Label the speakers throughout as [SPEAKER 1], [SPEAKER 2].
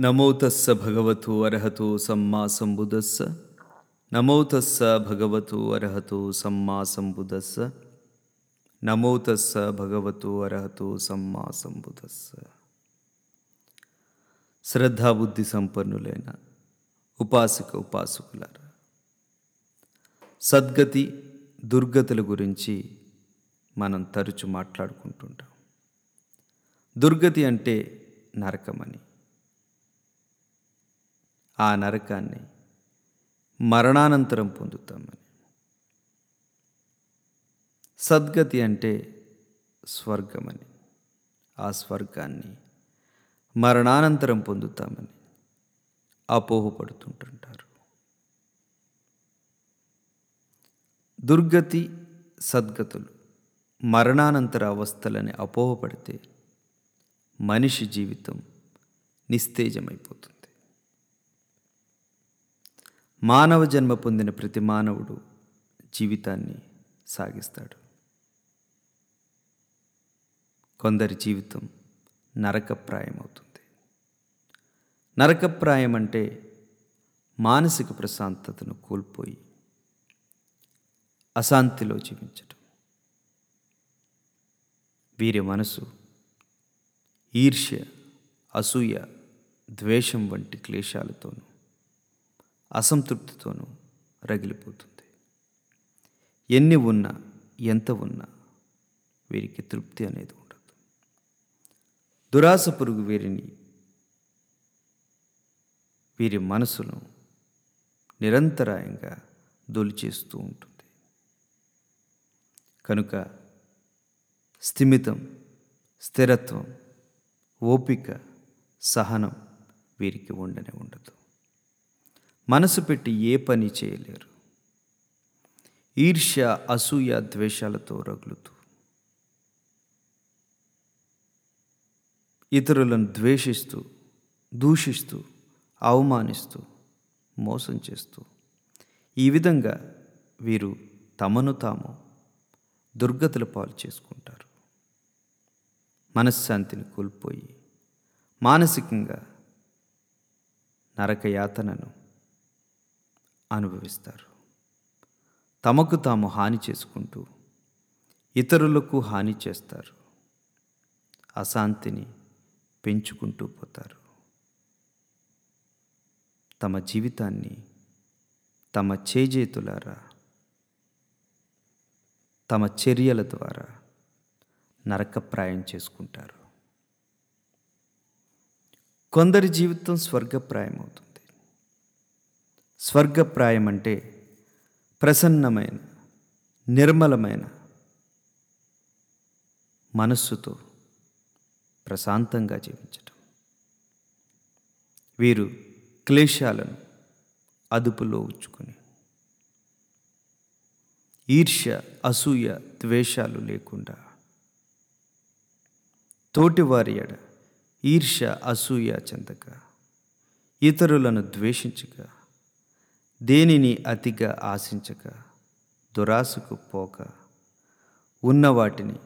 [SPEAKER 1] నమోతస్స భగవతు అర్హతు సమ్మా సంబుదస్స నమోతస్స భగవతు అర్హతు సమ్మా సంబుదస్స నమోతస్స భగవతు అర్హతు సమ్మా సంబుదస్స శ్రద్ధాబుద్ధి సంపన్నులైన ఉపాసక ఉపాసకులారా సద్గతి దుర్గతుల గురించి మనం తరచు మాట్లాడుకుంటుంటాం. దుర్గతి అంటే నరకమని. ఆ నరకాన్ని మరణానంతరం పొందుతామని. సద్గతి అంటే స్వర్గమని. ఆ స్వర్గాన్ని మరణానంతరం పొందుతామని అపోహపడుతుంటుంటారు. దుర్గతి సద్గతులు మరణానంతర అవస్థలని అపోహపడితే మనిషి జీవితం నిస్తేజమైపోతుంది. మానవ జన్మ పొందిన ప్రతి మానవుడు జీవితాన్ని సాగిస్తాడు. కొందరి జీవితం నరకప్రాయమవుతుంది. నరకప్రాయం అంటే మానసిక ప్రశాంతతను కోల్పోయి అశాంతిలో జీవించటం. వీరి మనసు ఈర్ష్య అసూయ ద్వేషం వంటి క్లేశాలతోనూ అసంతృప్తితోనూ రగిలిపోతుంది. ఎన్ని ఉన్నా ఎంత ఉన్నా వీరికి తృప్తి అనేది ఉండదు. దురాస పురుగు వీరిని వీరి మనసును నిరంతరాయంగా దొలిచేస్తూ ఉంటుంది. కనుక స్థిమితం స్థిరత్వం ఓపిక సహనం వీరికి ఉండనే ఉండదు. మనసు పెట్టి ఏ పని చేయలేరు. ఈర్ష్య అసూయ ద్వేషాలతో రగులుతూ. ఇతరులను ద్వేషిస్తూ దూషిస్తూ అవమానిస్తూ మోసం చేస్తూ. ఈ విధంగా వీరు తమను తాము దుర్గతుల పాలు చేసుకుంటారు. మనశ్శాంతిని కోల్పోయి మానసికంగా నరకయాతనను అనుభవిస్తారు. తమకు తాము హాని చేసుకుంటూ ఇతరులకు హాని చేస్తారు. అశాంతిని పెంచుకుంటూ పోతారు. తమ జీవితాన్ని తమ చేజేతులారా తమ చర్యల ద్వారా నరకప్రాయం చేసుకుంటారు. కొందరి జీవితం స్వర్గప్రాయం అవుతుంది స్వర్గప్రాయం అంటే ప్రసన్నమైన నిర్మలమైన మనస్సుతో ప్రశాంతంగా జీవించటం. వీరు క్లేశాలను అదుపులో ఉంచుకొని ఈర్ష్య అసూయ ద్వేషాలు లేకుండా తోటివారి ఎడ ఈర్ష్య అసూయ చెందక ఇతరులను ద్వేషించగా దేనిని అతిగా ఆశించక దురాశకు పోక ఉన్న వాటిని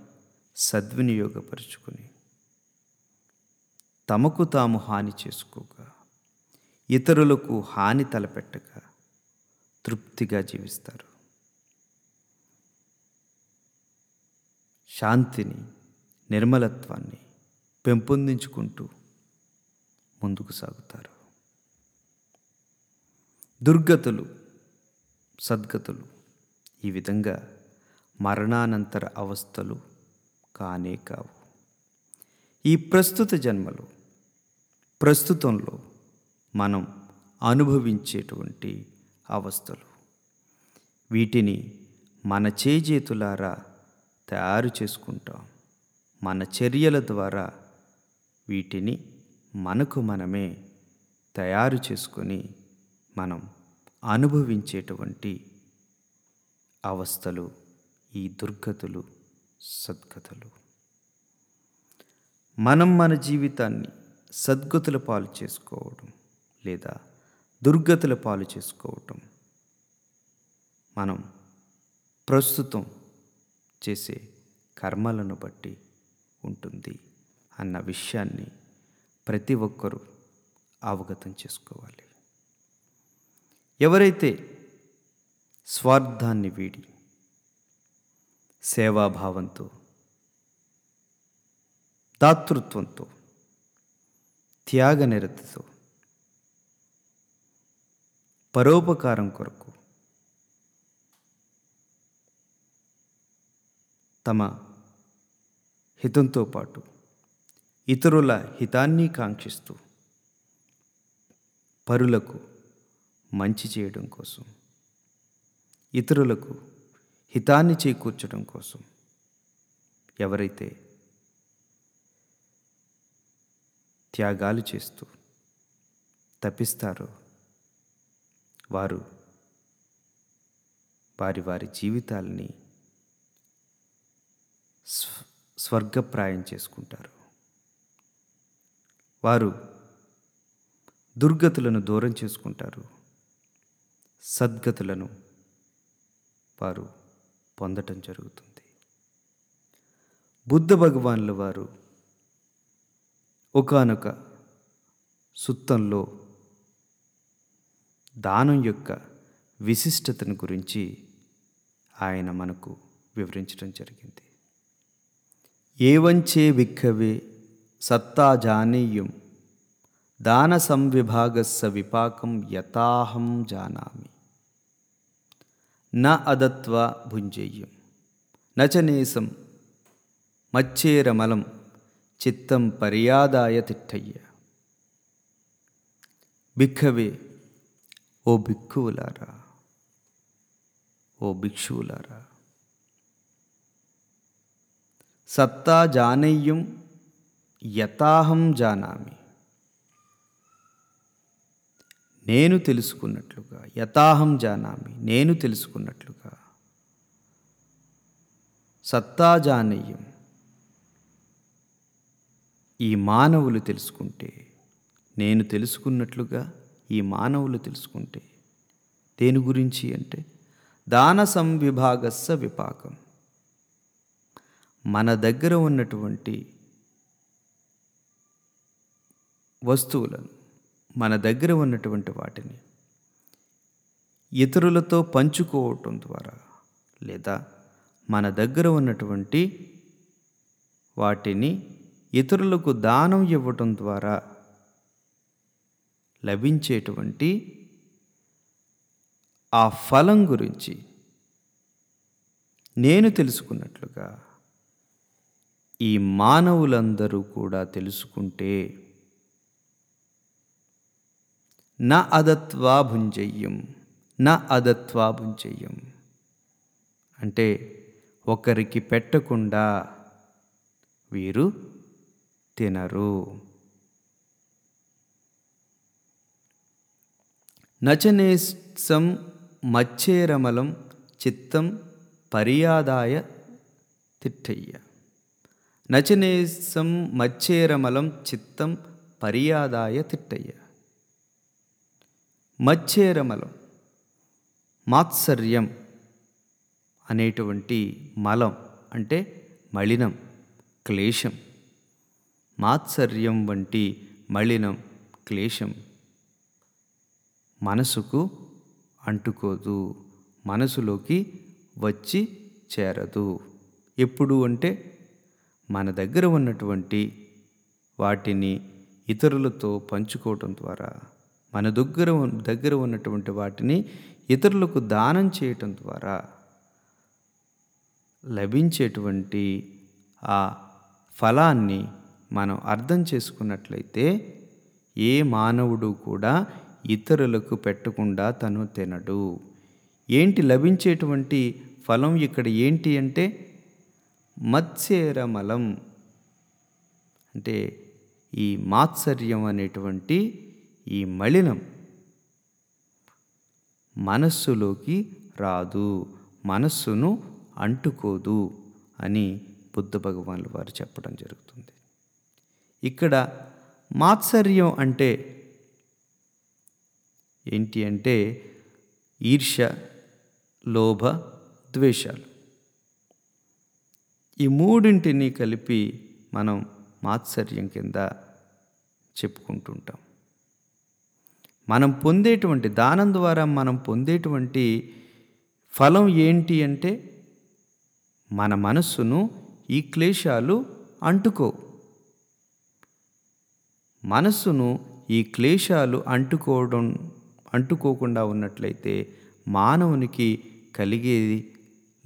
[SPEAKER 1] సద్వినియోగపరుచుకుని. తమకు తాము హాని చేసుకోక ఇతరులకు హాని తలపెట్టక తృప్తిగా జీవిస్తారు. శాంతిని నిర్మలత్వాన్ని పెంపొందించుకుంటూ ముందుకు సాగుతారు. దుర్గతులు సద్గతులు ఈ విధంగా మరణానంతర అవస్థలు కానే కావు. ఈ ప్రస్తుత జన్మలో ప్రస్తుతంలో మనం అనుభవించేటువంటి అవస్థలు. వీటిని మన చేజేతులారా తయారు చేసుకుంటాం. మన చర్యల ద్వారా వీటిని మనకు మనమే తయారు చేసుకొని మనం అనుభవించేటువంటి అవస్థలు ఈ దుర్గతులు సద్గతులు. మనం మన జీవితాన్ని సద్గతుల పాలు చేసుకోవడం లేదా దుర్గతుల పాలు చేసుకోవటం మనం ప్రస్తుతం చేసే కర్మలను బట్టి ఉంటుంది అన్న విషయాన్ని ప్రతి ఒక్కరూ అవగతం చేసుకోవాలి. ఎవరైతే స్వార్థాన్ని వీడి సేవాభావంతో దాతృత్వంతో త్యాగనిరతితో పరోపకారం కొరకు తమ హితంతో పాటు ఇతరుల హితాన్ని కాంక్షిస్తూ పరులకు మంచి చేయడం కోసం. ఇతరులకు హితాన్ని చేకూర్చడం కోసం. ఎవరైతే త్యాగాలు చేస్తూ తప్పిస్తారో వారు వారి వారి జీవితాలని స్వర్గప్రాయం చేసుకుంటారు. వారు దుర్గతులను దూరం చేసుకుంటారు. సద్గతులను వారు పొందటం జరుగుతుంది. బుద్ధ భగవానుల వారు ఒకానొక సుత్తంలో దానం యొక్క విశిష్టతను గురించి ఆయన మనకు వివరించడం జరిగింది. ఏవంచే విక్కవే సత్తా జానీయం దాన సంవిభాగస్స విపాకం యథాహం జానామి. న అదత్వ భుంజేయం. నచనేసం మచ్చేరమలం. చిత్తం పర్యాదాయ తిట్టయ్య. బిక్కవే ఓ బిక్కువులారా ఓ భిక్షువులారా. సత్తా జానయ్యం. యథాహం జానామి. నేను తెలుసుకున్నట్లుగా యథాహం జానామి నేను తెలుసుకున్నట్లుగా. సత్తా జానయ్యం. ఈ మానవులు తెలుసుకుంటే నేను తెలుసుకున్నట్లుగా ఈ మానవులు తెలుసుకుంటే దేని గురించి అంటే దాన సంవిభాగస్స విపాకం. మన దగ్గర ఉన్నటువంటి వస్తువులను మన దగ్గర ఉన్నటువంటి వాటిని ఇతరులతో పంచుకోవటం ద్వారా లేదా మన దగ్గర ఉన్నటువంటి వాటిని ఇతరులకు దానం ఇవ్వటం ద్వారా లభించేటువంటి ఆ ఫలం గురించి నేను తెలుసుకున్నట్లుగా ఈ మానవులందరూ కూడా తెలుసుకుంటే నా అదత్వా భుంజయ్యం. నా అదత్వా భుంజయ్యం. అంటే ఒకరికి పెట్టకుండా వీరు తినరు. నచనేసం మచ్చేరమలం చిత్తం పర్యాదాయ తిట్టయ్య. నచనేసం మచ్చేరమలం చిత్తం పర్యాదాయ తిట్టయ్య. మచ్చేరమలం మాత్సర్యం అనేటువంటి మలం అంటే మలినం క్లేశం. మాత్సర్యం వంటి మలినం క్లేశం మనసుకు అంటుకోదు మనసులోకి వచ్చి చేరదు. ఎప్పుడు అంటే మన దగ్గర ఉన్నటువంటి వాటిని ఇతరులతో పంచుకోవటం ద్వారా. మన దగ్గర దగ్గర ఉన్నటువంటి వాటిని ఇతరులకు దానం చేయటం ద్వారా లభించేటువంటి ఆ ఫలాన్ని మనం అర్థం చేసుకున్నట్లయితే ఏ మానవుడు కూడా ఇతరులకు పెట్టకుండా తను తినడు. ఏంటి లభించేటువంటి ఫలం ఇక్కడ ఏంటి అంటే మత్స్యరమలం. అంటే ఈ మాత్సర్యం అనేటువంటి ఈ మలినం మనస్సులోకి రాదు మనస్సును అంటుకోదు అని బుద్ధ భగవాన్ల వారు చెప్పడం జరుగుతుంది. ఇక్కడ మాత్సర్యం అంటే ఏంటి అంటే ఈర్ష లోభ ద్వేషాలు. ఈ మూడింటిని కలిపి మనం మాత్సర్యం కింద చెప్పుకుంటుంటాం. మనం పొందేటువంటి దానం ద్వారా మనం పొందేటువంటి ఫలం ఏంటి అంటే మన మనస్సును ఈ క్లేశాలు అంటుకో. మనస్సును ఈ క్లేశాలు అంటుకోవడం అంటుకోకుండా ఉన్నట్లయితే మానవునికి కలిగేది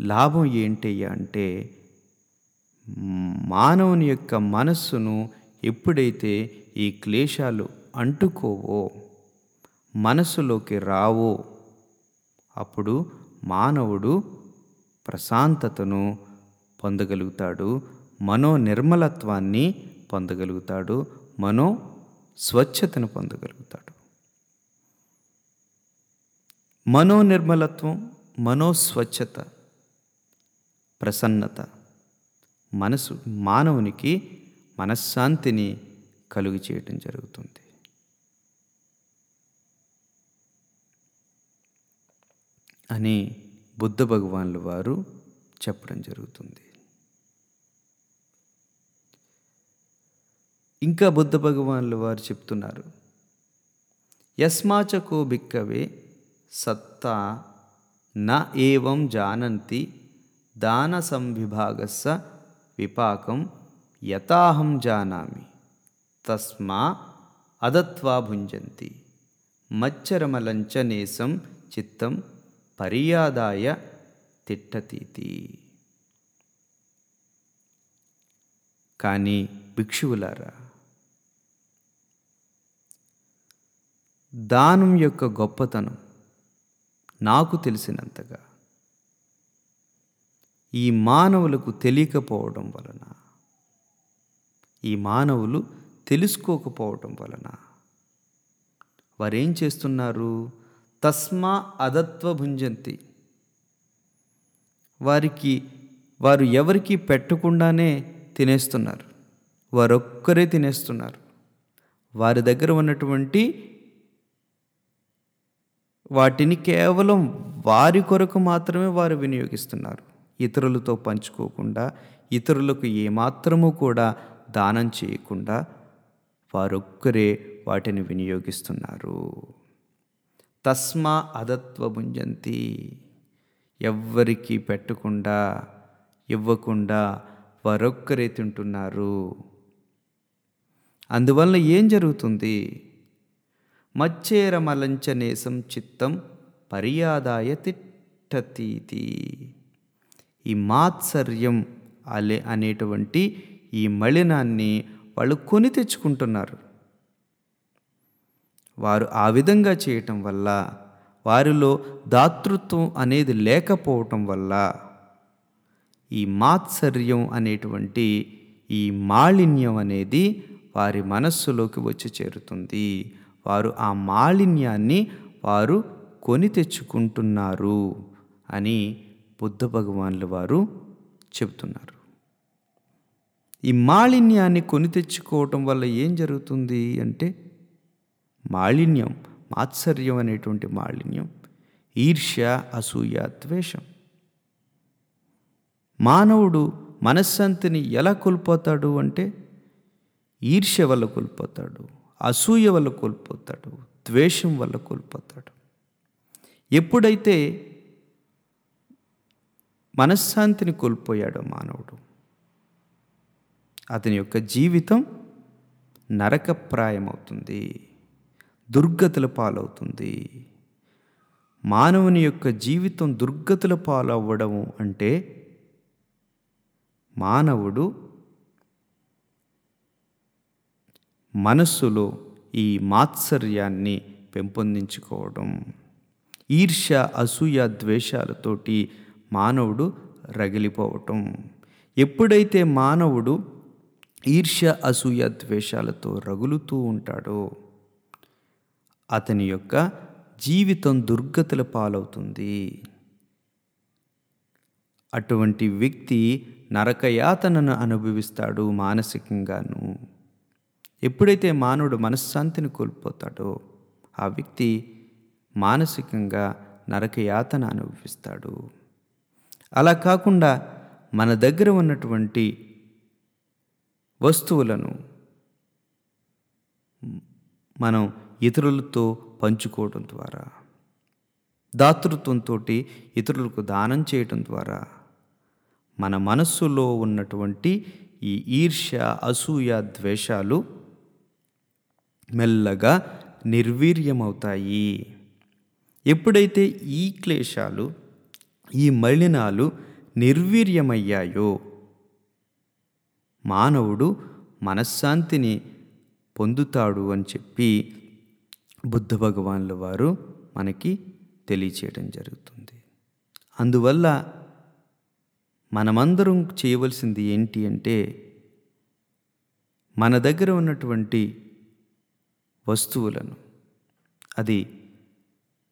[SPEAKER 1] లాభం ఏంటయ్యా అంటే మానవుని యొక్క మనస్సును ఎప్పుడైతే ఈ క్లేశాలు అంటుకోవో మనసులోకి రావో. అప్పుడు మానవుడు ప్రశాంతతను పొందగలుగుతాడు. మనో నిర్మలత్వాన్ని పొందగలుగుతాడు. మనో స్వచ్ఛతను పొందగలుగుతాడు. మనో నిర్మలత్వం మనో స్వచ్ఛత ప్రసన్నత మనసు మానవునికి మనశ్శాంతిని కలుగు చేయటం జరుగుతుంది. అని బుద్ధ భగవాన్ల వారు చెప్పడం జరుగుతుంది. ఇంకా బుద్ధ భగవాన్ల వారు చెప్తున్నారు యస్మాచకో బిక్కవే సత్తా న ఏవం జానంతి దాన సంవిభాగస్స విపాకం యథాహం జానామి తస్మా అదత్వా భుంజంతి మచ్చరమలంచనేసం చిత్తం పర్యాదాయ తిట్టతీతి. కానీ భిక్షువులారా దానం యొక్క గొప్పతనం నాకు తెలిసినంతగా ఈ మానవులకు తెలియకపోవడం వలన ఈ మానవులు తెలుసుకోకపోవడం వలన వారేం చేస్తున్నారు? తస్మా అదత్వ భుంజంతి. వారికి వారు ఎవరికి పెట్టకుండానే తినేస్తున్నారు. వారొక్కరే తినేస్తున్నారు. వారి దగ్గర ఉన్నటువంటి వాటిని కేవలం వారి కొరకు మాత్రమే వారు వినియోగిస్తున్నారు. ఇతరులతో పంచుకోకుండా ఇతరులకు ఏమాత్రము కూడా దానం చేయకుండా వారొక్కరే వాటిని వినియోగిస్తున్నారు. తస్మా అదత్వ భుంజంతి ఎవ్వరికి పెట్టకుండా ఇవ్వకుండా వారొక్కరే తింటున్నారు. అందువల్ల ఏం జరుగుతుంది? మచ్చేరమలంచనేసం చిత్తం పర్యాదాయ తిట్టతీతి. ఈ మాత్సర్యం అలే అనేటువంటి ఈ మలినాన్ని వాళ్ళు కొని తెచ్చుకుంటున్నారు. వారు ఆ విధంగా చేయటం వల్ల వారిలో దాతృత్వం అనేది లేకపోవటం వల్ల ఈ మాత్సర్యం అనేటువంటి ఈ మాలిన్యం అనేది వారి మనస్సులోకి వచ్చి చేరుతుంది. వారు ఆ మాలిన్యాన్ని వారు కొని తెచ్చుకుంటున్నారు అని బుద్ధ భగవాన్లు వారు చెబుతున్నారు. ఈ మాలిన్యాన్ని కొని తెచ్చుకోవటం వల్ల ఏం జరుగుతుంది అంటే మాలిన్యం మాత్సర్యం అనేటువంటి మాలిన్యం ఈర్ష్య అసూయ ద్వేషం. మానవుడు మనశ్శాంతిని ఎలా కోల్పోతాడు అంటే ఈర్ష్య వల్ల కోల్పోతాడు అసూయ వల్ల కోల్పోతాడు ద్వేషం వల్ల కోల్పోతాడు. ఎప్పుడైతే మనశ్శాంతిని కోల్పోయాడో మానవుడు అతని యొక్క జీవితం నరకప్రాయమవుతుంది. దుర్గతుల పాలవుతుంది. మానవుని యొక్క జీవితం దుర్గతుల పాలవ్వడం అంటే మానవుడు మనస్సులో ఈ మాత్సర్యాన్ని పెంపొందించుకోవడం. ఈర్ష్య అసూయ ద్వేషాలతోటి మానవుడు రగిలిపోవటం. ఎప్పుడైతే మానవుడు ఈర్ష్య అసూయ ద్వేషాలతో రగులుతూ ఉంటాడో అతని యొక్క జీవితం దుర్గతుల పాలవుతుంది. అటువంటి వ్యక్తి నరకయాతనను అనుభవిస్తాడు మానసికంగాను. ఎప్పుడైతే మానవుడు మనశ్శాంతిని కోల్పోతాడో ఆ వ్యక్తి మానసికంగా నరకయాతన అనుభవిస్తాడు. అలా కాకుండా మన దగ్గర ఉన్నటువంటి వస్తువులను మనం ఇతరులతో పంచుకోవడం ద్వారా దాతృత్వంతో ఇతరులకు దానం చేయటం ద్వారా మన మనస్సులో ఉన్నటువంటి ఈ ఈర్ష్య అసూయ ద్వేషాలు మెల్లగా నిర్వీర్యమవుతాయి. ఎప్పుడైతే ఈ క్లేశాలు ఈ మలినాలు నిర్వీర్యమయ్యాయో మానవుడు మనశ్శాంతిని పొందుతాడు అని చెప్పి బుద్ధ భగవాన్ల వారు మనకి తెలియచేయడం జరుగుతుంది. అందువల్ల మనమందరం చేయవలసింది ఏంటి అంటే మన దగ్గర ఉన్నటువంటి వస్తువులను అది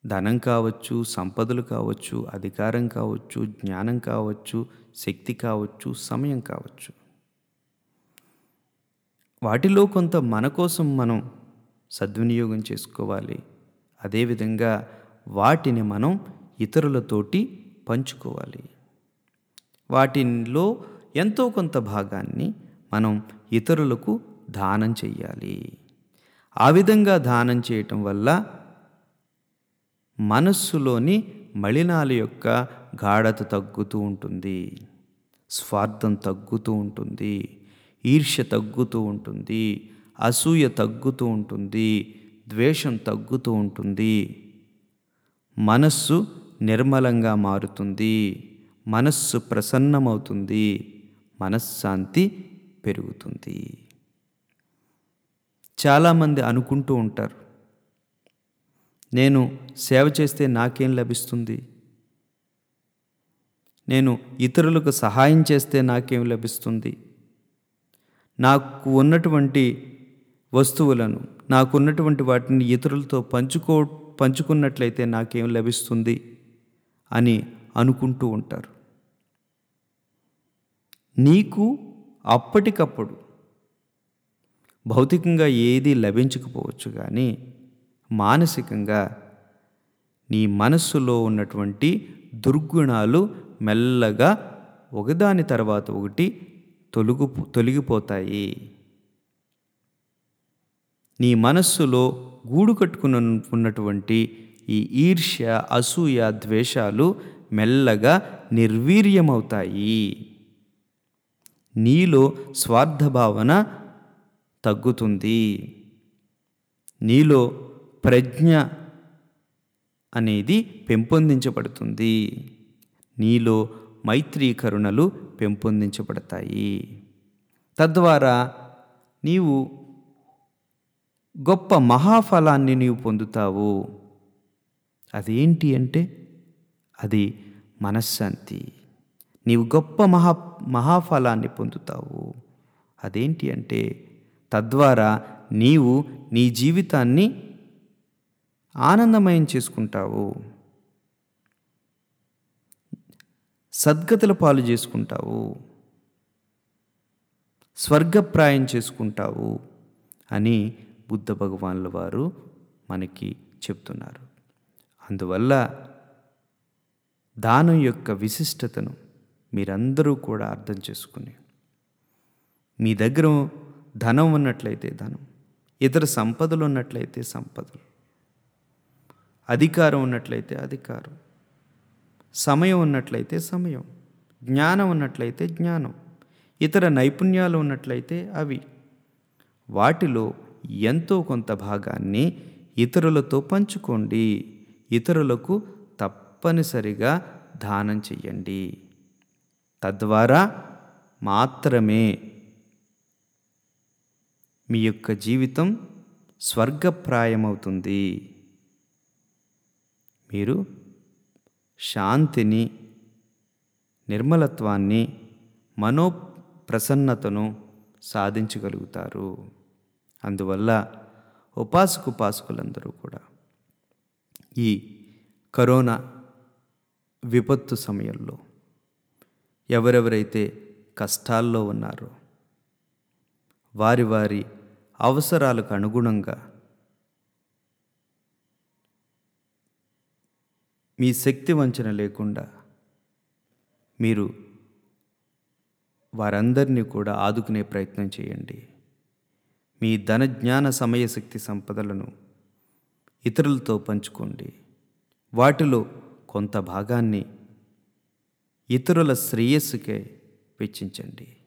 [SPEAKER 1] ధనం కావచ్చు సంపదలు కావచ్చు అధికారం కావచ్చు జ్ఞానం కావచ్చు శక్తి కావచ్చు సమయం కావచ్చు. వాటిలో కొంత మన కోసం మనం సద్వినియోగం చేసుకోవాలి. అదేవిధంగా వాటిని మనం ఇతరులతోటి పంచుకోవాలి. వాటిలో ఎంతో కొంత భాగాన్ని మనం ఇతరులకు దానం చేయాలి ఆ విధంగా దానం చేయటం వల్ల మనస్సులోని మలినాల యొక్క గాఢత తగ్గుతూ ఉంటుంది. స్వార్థం తగ్గుతూ ఉంటుంది. ఈర్ష్య తగ్గుతూ ఉంటుంది. అసూయ తగ్గుతూ ఉంటుంది ద్వేషం తగ్గుతూ ఉంటుంది. మనస్సు నిర్మలంగా మారుతుంది మనస్సు ప్రసన్నమవుతుంది మనశ్శాంతి పెరుగుతుంది. చాలామంది అనుకుంటూ ఉంటారు నేను సేవ చేస్తే నాకేం లభిస్తుంది? నేను ఇతరులకు సహాయం చేస్తే నాకేం లభిస్తుంది? నాకు ఉన్నటువంటి వస్తువులను నాకున్నటువంటి వాటిని ఇతరులతో పంచుకో పంచుకున్నట్లయితే నాకేం లభిస్తుంది? అని అనుకుంటూ ఉంటారు. నీకు అప్పటికప్పుడు భౌతికంగా ఏది లభించకపోవచ్చు కానీ మానసికంగా నీ మనస్సులో ఉన్నటువంటి దుర్గుణాలు మెల్లగా ఒకదాని తర్వాత ఒకటి తొలుగు తొలగిపోతాయి. నీ మనస్సులో గూడు కట్టుకున్న ఉన్నటువంటి ఈ ఈర్ష్య అసూయ ద్వేషాలు మెల్లగా నిర్వీర్యమవుతాయి. నీలో స్వార్థభావన తగ్గుతుంది. నీలో ప్రజ్ఞ అనేది పెంపొందించబడుతుంది. నీలో మైత్రీ కరుణలు పెంపొందించబడతాయి. తద్వారా నీవు గొప్ప మహాఫలాన్ని నీవు పొందుతావు. అదేంటి అంటే అది మనశ్శాంతి. నీవు గొప్ప మహా మహాఫలాన్ని పొందుతావు. అదేంటి అంటే తద్వారా నీవు నీ జీవితాన్ని ఆనందమయం చేసుకుంటావు. సద్గతుల పాలు చేసుకుంటావు. స్వర్గప్రాయం చేసుకుంటావు అని బుద్ధ భగవానుల వారు మనకి చెప్తున్నారు. అందువల్ల దానం యొక్క విశిష్టతను మీరందరూ కూడా అర్థం చేసుకుని మీ దగ్గర ధనం ఉన్నట్లయితే ధనం ఇతర సంపదలు ఉన్నట్లయితే సంపదలు అధికారం ఉన్నట్లయితే అధికారం సమయం ఉన్నట్లయితే సమయం జ్ఞానం ఉన్నట్లయితే జ్ఞానం ఇతర నైపుణ్యాలు ఉన్నట్లయితే అవి. వాటిలో ఎంతో కొంత భాగాన్ని ఇతరులతో పంచుకోండి. ఇతరులకు తప్పనిసరిగా దానం చెయ్యండి. తద్వారా మాత్రమే మీ యొక్క జీవితం స్వర్గప్రాయమవుతుంది. మీరు శాంతిని నిర్మలత్వాన్ని మనో ప్రసన్నతను సాధించగలుగుతారు. అందువల్ల ఉపాసకుపాసకులందరూ కూడా ఈ కరోనా విపత్తు సమయంలో ఎవరెవరైతే కష్టాల్లో ఉన్నారో వారి వారి అవసరాలకు అనుగుణంగా మీ శక్తి వంచన లేకుండా మీరు వారందరినీ కూడా ఆదుకునే ప్రయత్నం చేయండి. మీ ధన జ్ఞాన సంపదలను ఇతరులతో పంచుకోండి. వాటిలో కొంత భాగాన్ని ఇతరుల శ్రేయస్సుకే వెచ్చించండి.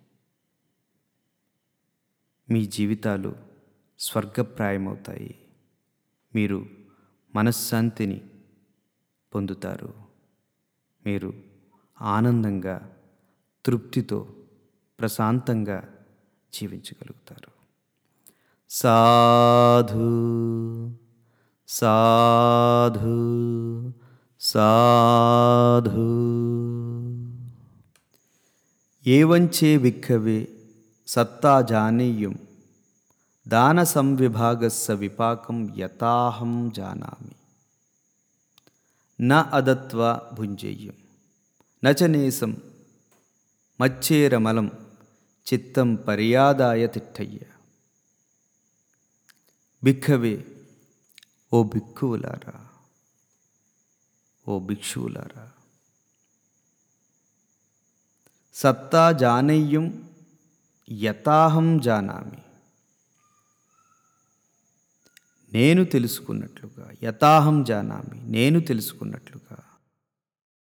[SPEAKER 1] మీ జీవితాలు స్వర్గప్రాయమవుతాయి. మీరు మనశ్శాంతిని పొందుతారు. మీరు ఆనందంగా తృప్తితో ప్రశాంతంగా జీవించగలుగుతారు. సాధు సాధు సాధు. ఏవంచే విక్కవే సత్తా జానేయం దాన సంవిభాగస్స విపాకం యథాహం జానామి. న అదత్వ భుంజేయం నచనేసం మచ్చేరమలం చిత్తం పర్యాదాయ తిట్టయ్య. బిక్కవే ఓ బిక్కువులారా ఓ భిక్షువులారా. సత్తా జానయ్యం యథాహం జానామి. నేను తెలుసుకున్నట్లుగా యథాహం జానామి నేను తెలుసుకున్నట్లుగా.